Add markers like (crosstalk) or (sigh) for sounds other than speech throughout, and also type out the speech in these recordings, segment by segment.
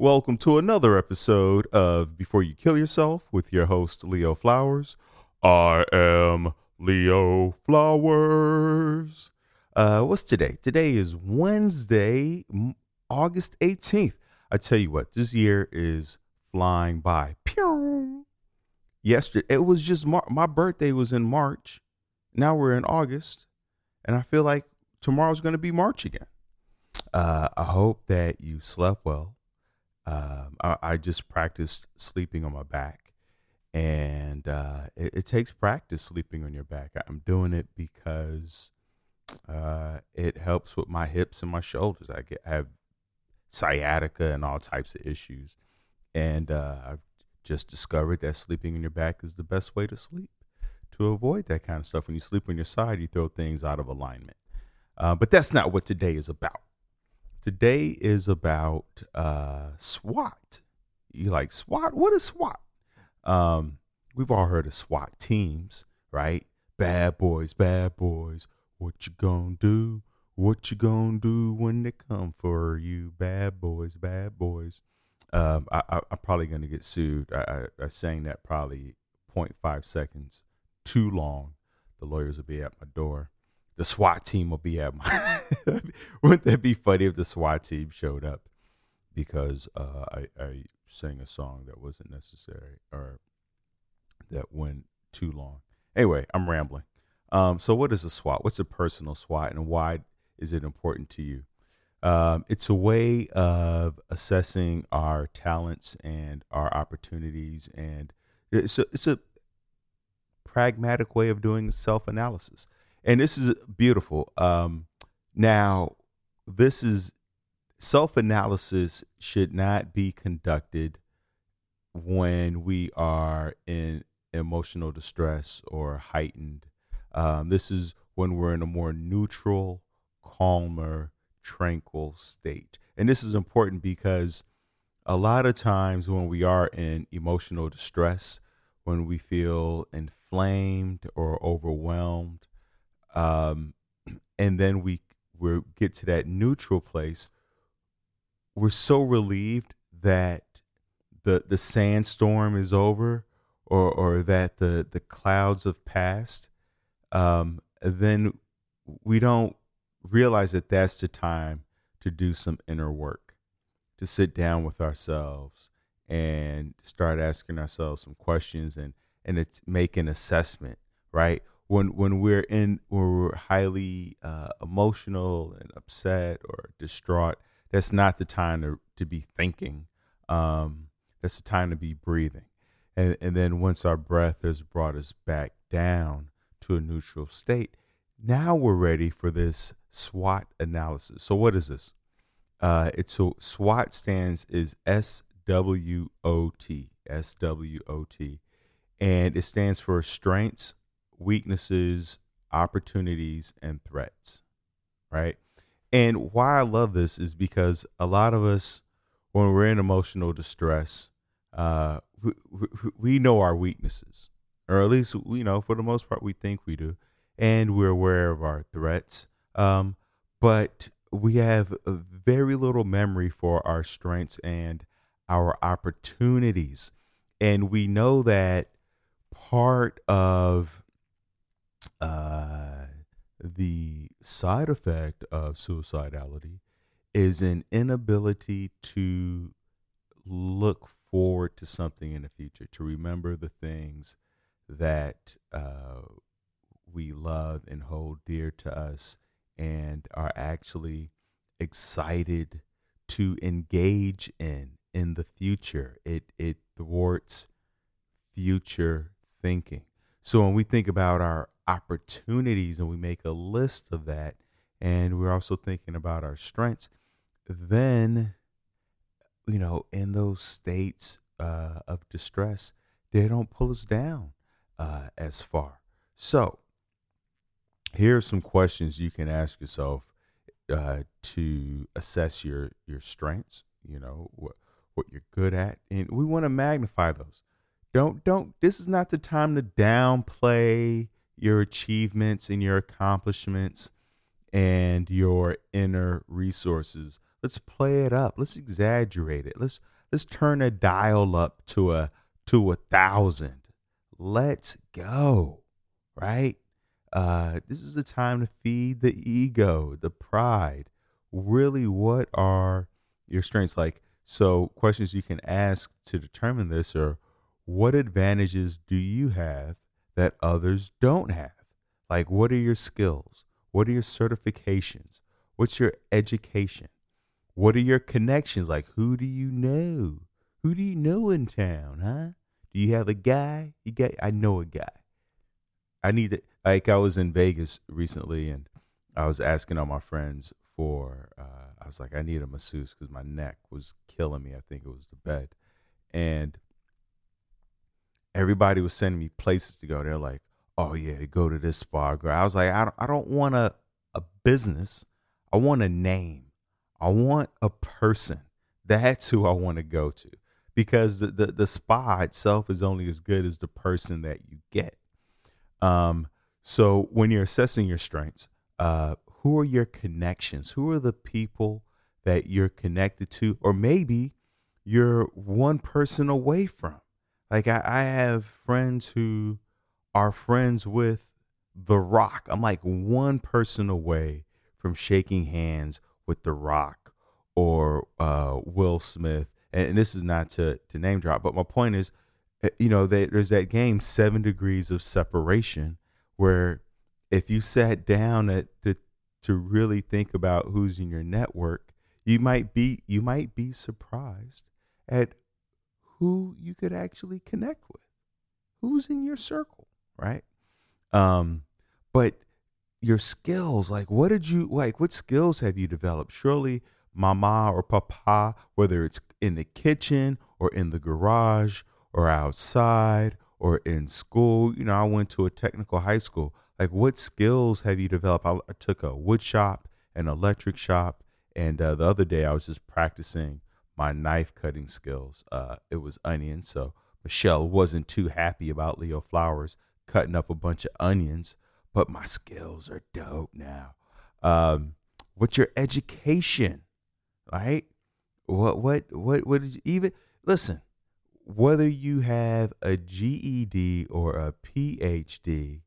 Welcome to another episode of Before You Kill Yourself with your host, Leo Flowers. I am Leo Flowers. Uh, what's today? Today is Wednesday, August 18th. I tell you what, this year is flying by. Pew! Yesterday, it was just Mar- my birthday was in March. Now we're in August, and I feel like tomorrow's going to be March again. Uh, I hope that you slept well. Um, I, I just practiced sleeping on my back, and uh, it, it takes practice sleeping on your back. I'm doing it because uh, it helps with my hips and my shoulders. I get I have sciatica and all types of issues, and uh, I've just discovered that sleeping on your back is the best way to sleep. To avoid that kind of stuff, when you sleep on your side, you throw things out of alignment. Uh, but that's not what today is about. Today is about uh, SWAT. You like SWAT? What is SWAT? Um, we've all heard of SWAT teams, right? Bad boys, bad boys. What you gonna do? What you gonna do when they come for you? Bad boys, bad boys. Um, I, I, I'm probably gonna get sued. I, I, I sang that probably 0.5 seconds too long. The lawyers will be at my door the SWAT team will be at my. (laughs) Wouldn't that be funny if the SWAT team showed up? Because uh, I, I sang a song that wasn't necessary or that went too long. Anyway, I'm rambling. Um, so, what is a SWAT? What's a personal SWAT, and why is it important to you? Um, it's a way of assessing our talents and our opportunities, and it's a, it's a pragmatic way of doing self analysis and this is beautiful. Um, now, this is self analysis should not be conducted when we are in emotional distress or heightened. Um, this is when we're in a more neutral, calmer, tranquil state. And this is important because a lot of times when we are in emotional distress, when we feel inflamed or overwhelmed, um, and then we we get to that neutral place, we're so relieved that the the sandstorm is over, or or that the the clouds have passed. Um, then we don't realize that that's the time to do some inner work, to sit down with ourselves and start asking ourselves some questions and and it's make an assessment, right? When when we're in when we're highly uh, emotional and upset or distraught, that's not the time to to be thinking. Um, that's the time to be breathing. And and then once our breath has brought us back down to a neutral state, now we're ready for this SWOT analysis. So what is this? Uh, it's so SWOT stands is S W O T S W O T, and it stands for strengths, weaknesses, opportunities, and threats, right? And why I love this is because a lot of us, when we're in emotional distress, uh, we, we know our weaknesses, or at least, you know, for the most part, we think we do, and we're aware of our threats. Um, but we have very little memory for our strengths and our opportunities. And we know that part of uh, the side effect of suicidality is an inability to look forward to something in the future, to remember the things that uh, we love and hold dear to us and are actually excited to engage in in the future. It it thwarts future thinking. So when we think about our opportunities and we make a list of that and we're also thinking about our strengths then you know in those states uh, of distress they don't pull us down uh, as far. So here are some questions you can ask yourself uh, to assess your your strengths you know what what you're good at and we want to magnify those don't don't this is not the time to downplay your achievements and your accomplishments and your inner resources. let's play it up. Let's exaggerate it. Let's let's turn a dial up to a to a thousand. Let's go. Right? Uh, this is the time to feed the ego, the pride. Really, what are your strengths? Like, so questions you can ask to determine this are what advantages do you have that others don't have? Like, what are your skills? What are your certifications? What's your education? What are your connections? Like, who do you know? Who do you know in town, huh? Do you have a guy? You got? I know a guy. I need it. Like, I was in Vegas recently, and I was asking all my friends for. Uh, I was like, I need a masseuse because my neck was killing me. I think it was the bed, and everybody was sending me places to go. They're like, oh yeah, go to this spa. Girl. I was like, I don't, I don't want a, a business. I want a name. I want a person. That's who I want to go to because the, the, the spa itself is only as good as the person that you get. Um, so when you're assessing your strengths, uh, who are your connections? Who are the people that you're connected to? Or maybe you're one person away from. Like I, I have friends who are friends with The Rock. I'm like one person away from shaking hands with The Rock or uh, Will Smith. And, and, this is not to, to name drop, but my point is, eh, you know, that there's that game, Seven Degrees of Separation, where if you sat down at, to, to really think about who's in your network, you might be you might be surprised at who you could actually connect with, who's in your circle right? Um, but your skills, like what did you like? What skills have you developed? Surely, mama or papa, whether it's in the kitchen or in the garage or outside or in school. You know, I went to a technical high school. Like, what skills have you developed? I, I took a wood shop, an electric shop, and uh, the other day I was just practicing my knife cutting skills. Uh, it was onion, so Michelle wasn't too happy about Leo Flowers cutting up a bunch of onions, but my skills are dope now. Um, what's your education? Right? What what what what did you even listen? Whether you have a GED or a PhD,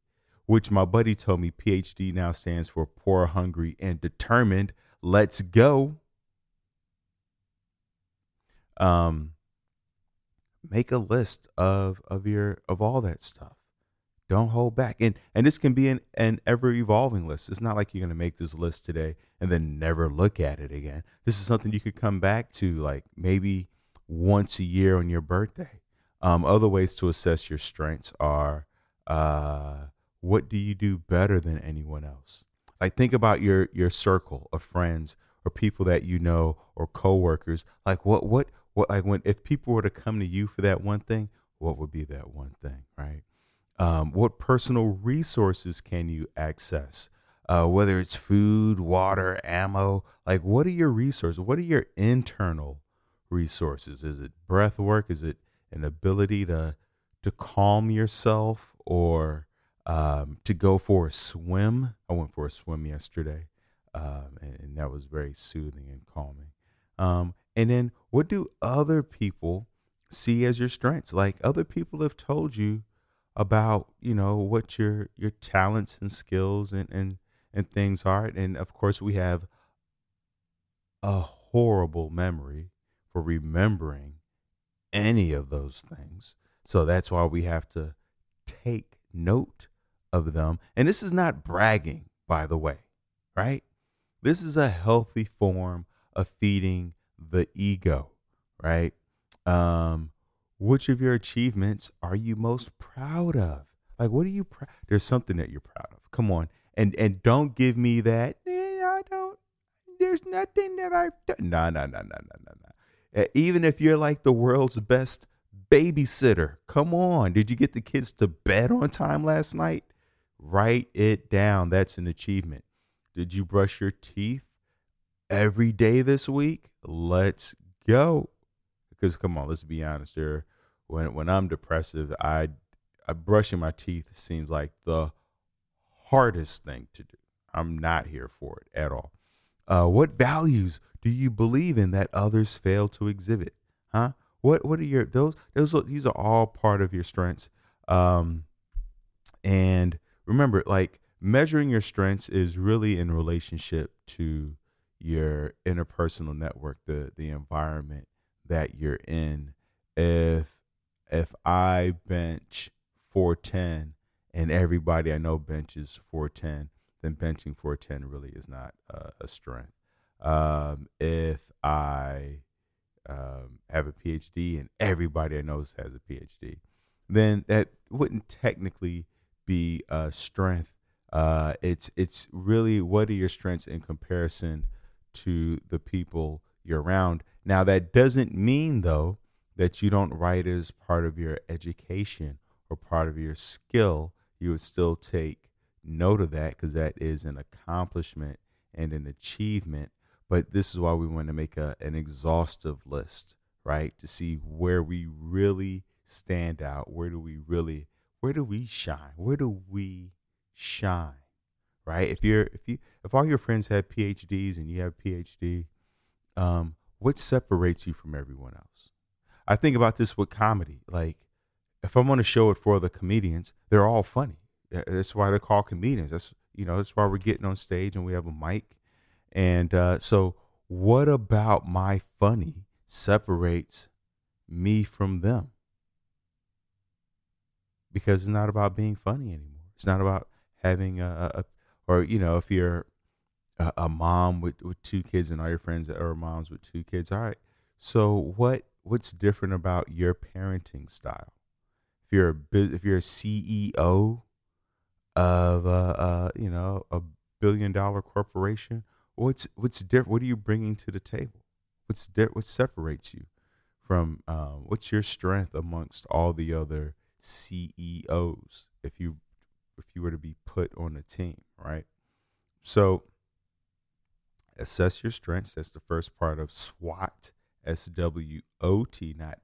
which my buddy told me PhD now stands for poor, hungry, and determined. Let's go. Um, make a list of of your of all that stuff don't hold back. And and this can be an, an ever evolving list. It's not like you're gonna make this list today and then never look at it again. This is something you could come back to like maybe once a year on your birthday. Um, other ways to assess your strengths are uh, what do you do better than anyone else? Like think about your your circle of friends or people that you know or coworkers. Like what what what like when if people were to come to you for that one thing, what would be that one thing, right? Um, what personal resources can you access? Uh, whether it's food, water, ammo, like what are your resources? What are your internal resources? Is it breath work? Is it an ability to to calm yourself or um, to go for a swim? I went for a swim yesterday, um, and, and, that was very soothing and calming. Um, and then, what do other people see as your strengths? Like other people have told you about you know what your your talents and skills and and and things are. And of course we have a horrible memory for remembering any of those things. So that's why we have to take note of them. And this is not bragging by the way right? This is a healthy form of feeding the ego right um which of your achievements are you most proud of? Like, what are you proud? There's something that you're proud of. Come on, and and don't give me that. I don't. There's nothing that I've done. No, no, no, no, no, no, no. Even if you're like the world's best babysitter, come on. Did you get the kids to bed on time last night? Write it down. That's an achievement. Did you brush your teeth every day this week? Let's go. Because come on, let's be honest. here. when when I'm depressive, I, I brushing my teeth seems like the hardest thing to do. I'm not here for it at all. Uh, what values do you believe in that others fail to exhibit? Huh? What what are your those those these are all part of your strengths. Um, and remember, like measuring your strengths is really in relationship to your interpersonal network, the the environment that you're in. If if I bench 410 and everybody I know benches 410, then benching 410 really is not a strength. Um, if I um, have a PhD and everybody I know has a PhD, then that wouldn't technically be a strength. Uh, it's it's really what are your strengths in comparison to the people you're around. Now that doesn't mean though that you don't write as part of your education or part of your skill. You would still take note of that because that is an accomplishment and an achievement. But this is why we want to make a, an exhaustive list, right? To see where we really stand out. Where do we really, where do we shine? Where do we shine? Right? If you're, if you, if all your friends have PhDs and you have PhD, um, what separates you from everyone else? I think about this with comedy. Like, if I'm on a show with four other comedians, they're all funny. That's why they're called comedians. That's you know that's why we're getting on stage and we have a mic. And uh, so, what about my funny separates me from them? Because it's not about being funny anymore. It's not about having a, a or you know if you're a, a mom with, with two kids and all your friends are moms with two kids. All right. So what what's different about your parenting style? If you're a if you're a CEO of a, a you know a billion dollar corporation, what's what's different? What are you bringing to the table? What's di- what separates you from? Uh, what's your strength amongst all the other CEOs? If you if you were to be put on a team, right? So assess your strengths. That's the first part of SWOT, S W O T, not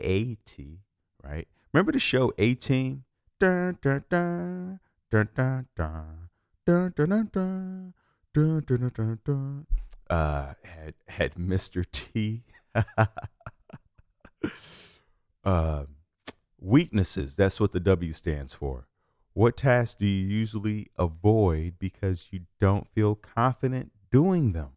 A T, right? Remember the show A Team? Dun, dun, dun, dun, dun, dun, dun, dun, dun, dun, dun, dun, dun, dun. Uh, had had Mr. T. uh, weaknesses. That's what the W stands for. What tasks do you usually avoid because you don't feel confident doing them.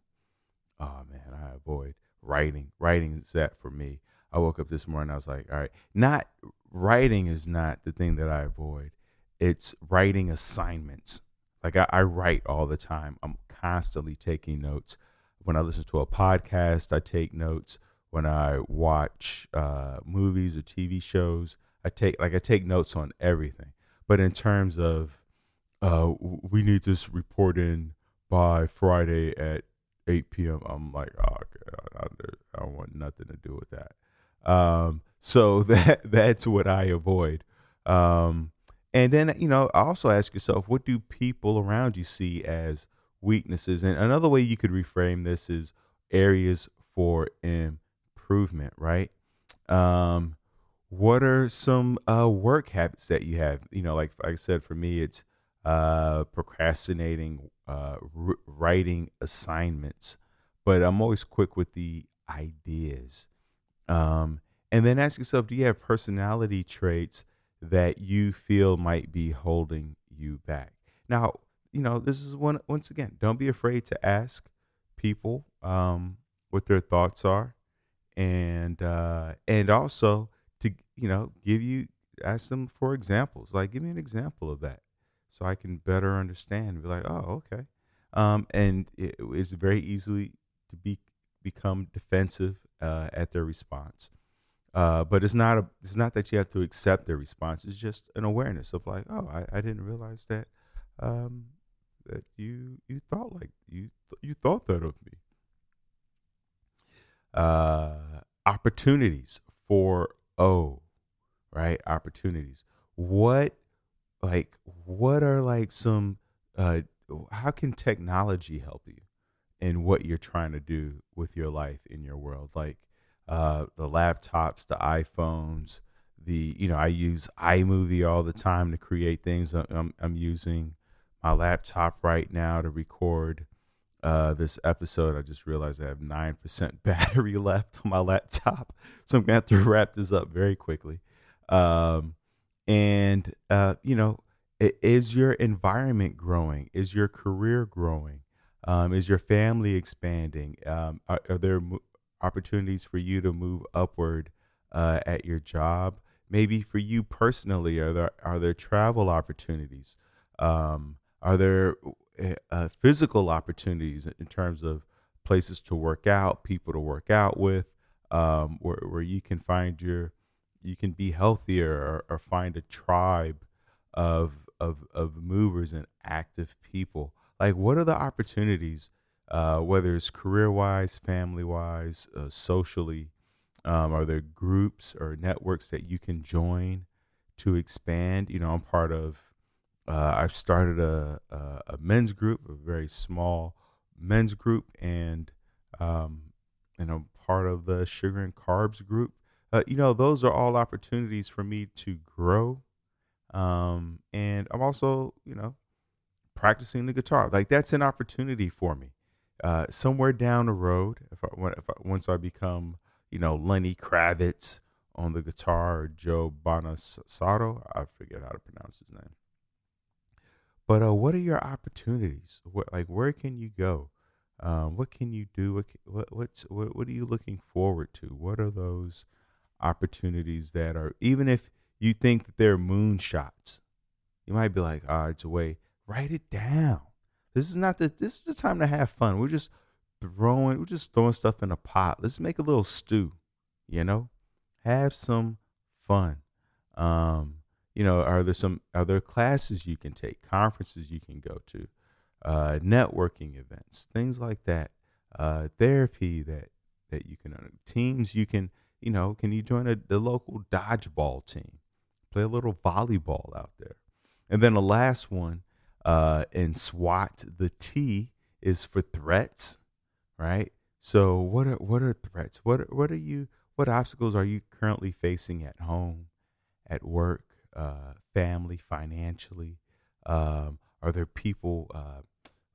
Oh man, I avoid writing. Writing is that for me. I woke up this morning. I was like, all right, not writing is not the thing that I avoid. It's writing assignments. Like I, I write all the time. I'm constantly taking notes. When I listen to a podcast, I take notes. When I watch uh, movies or TV shows, I take like I take notes on everything. But in terms of uh, we need this report in by Friday at 8 p.m. I'm like, oh, I, I, don't want nothing to do with that. Um, so (laughs) that that's what I avoid. Um, and then you know, also ask yourself, what do people around you see as weaknesses? And another way you could reframe this is areas for improvement, right? Um, what are some uh, work habits that you have? You know, like, like I said, for me, it's uh, procrastinating, uh, r- writing assignments, but I'm always quick with the ideas. Um, and then ask yourself do you have personality traits that you feel might be holding you back? Now, you know, this is one, once again, don't be afraid to ask people um, what their thoughts are. And uh, and also you know give you ask them for examples like give me an example of that so I can better understand. Be like, oh, okay. Um, and it, it's very easily to be become defensive uh, at their response. Uh, but it's not a it's not that you have to accept their response. It's just an awareness of like, oh, I, I didn't realize that um, that you you thought like you you thought that of me. Uh, opportunities for O, right? Opportunities. What like what are like some uh how can technology help you in what you're trying to do with your life in your world like uh the laptops the iphones the you know i use imovie all the time to create things i'm, I'm using my laptop right now to record uh, this episode. I just realized I have 9% (laughs) battery left on my laptop. So I'm going to have to wrap this up very quickly. Um, and, uh, you know, is your environment growing? Is your career growing? Um, is your family expanding? Um, are, are, there mo- opportunities for you to move upward uh, at your job? Maybe for you personally, are there are there travel opportunities? Um, are there uh, uh physical opportunities in terms of places to work out, people to work out with, um, where, where you can find your you can be healthier or, or find a tribe of of of movers and active people. Like what are the opportunities uh, whether it's career wise family wise uh, socially um, are there groups or networks that you can join to expand? You know i'm part of uh, i've started a, a, a, men's group a very small men's group and um, and i'm part of the sugar and carbs group uh, you know those are all opportunities for me to grow um, and i'm also you know practicing the guitar. Like that's an opportunity for me. Uh, somewhere down the road, if I, if I, once I become, you know, Lenny Kravitz on the guitar or Joe Bonassato, I forget how to pronounce his name. But uh, what are your opportunities? Like, where can you go? Um, what can you do? What, what what's what, what are you looking forward to? What are those opportunities that are even if you think that they're moonshots, you might be like, ah, oh, it's a way write it down. This is not the this is the time to have fun. We're just throwing we're just throwing stuff in a pot. Let's make a little stew, you know? Have some fun. Um, you know, are there some are there classes you can take, conferences you can go to, uh, networking events, things like that, uh, therapy that that you can teams you can you know can you join a, the local dodgeball team, play a little volleyball out there, and then the last one uh, and SWOT, the T is for threats, right? So what are what are threats? What what are you what obstacles are you currently facing at home, at work, uh, family, financially? Um, are there people uh,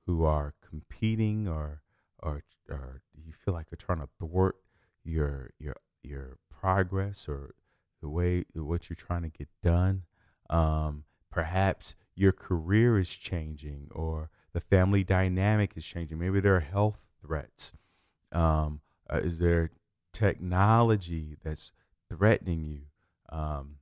who are competing or or or you feel like you're trying to thwart your your your progress or the way what you're trying to get done? Um, perhaps your career is changing or the family dynamic is changing. Maybe there are health threats. Um, uh, is there technology that's threatening you? Um,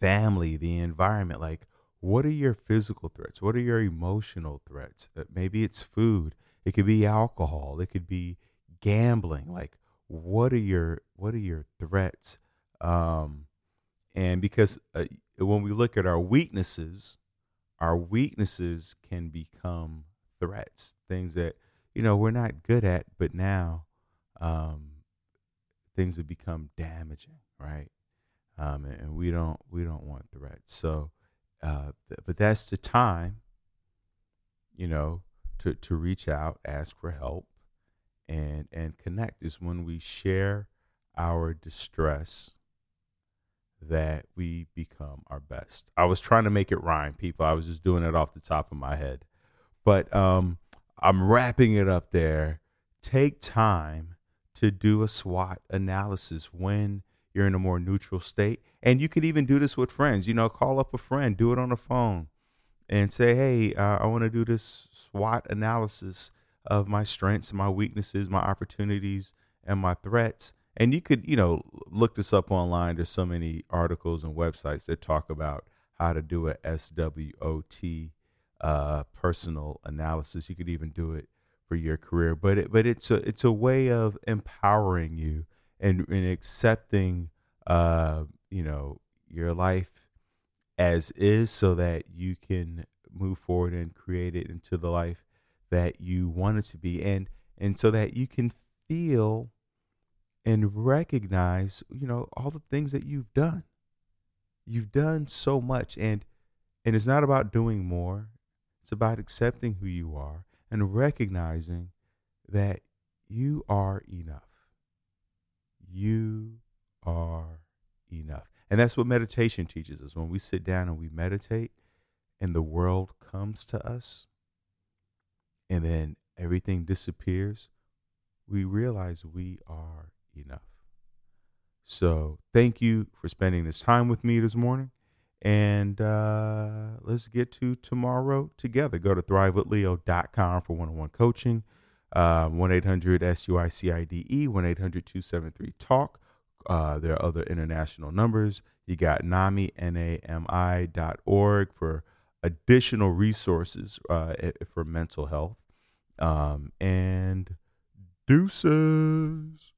family, the environment. Like, what are your physical threats? What are your emotional threats? Uh, maybe it's food. It could be alcohol. It could be gambling. Like, what are your what are your threats? Um, and because uh, when we look at our weaknesses, our weaknesses can become threats, things that you know we're not good at, but now um, things have become damaging, right? Um, and, and, we don't we don't want threats. So, uh, th- but that's the time, you know, to to reach out, ask for help, and and connect. Is when we share our distress that we become our best. I was trying to make it rhyme, people. I was just doing it off the top of my head. But um, I'm wrapping it up there. Take time to do a SWOT analysis when you're in a more neutral state. And you can even do this with friends. You know, call up a friend, do it on the phone, and say, hey, uh, I want to do this SWOT analysis of my strengths, my weaknesses, my opportunities, and my threats. And you could you know look this up online. There's so many articles and websites that talk about how to do a swot uh, personal analysis. You could even do it for your career. But it, but it's a it's a way of empowering you and, and accepting uh, you know your life as is so that you can move forward and create it into the life that you want it to be and and so that you can feel and recognize, you know, all the things that you've done. You've done so much and and it's not about doing more. It's about accepting who you are and recognizing that you are enough. You are enough. And that's what meditation teaches us. When we sit down and we meditate and the world comes to us, and then everything disappears, we realize we are enough. So thank you for spending this time with me this morning. And uh, let's get to tomorrow together. Go to thrivewithleo.com for one on one coaching. Uh, 1 800 SUICIDE, 1 800 273 TALK. Uh, there are other international numbers. You got NAMI, N-A-M-I dot org for additional resources uh, for mental health. Um, and deuces.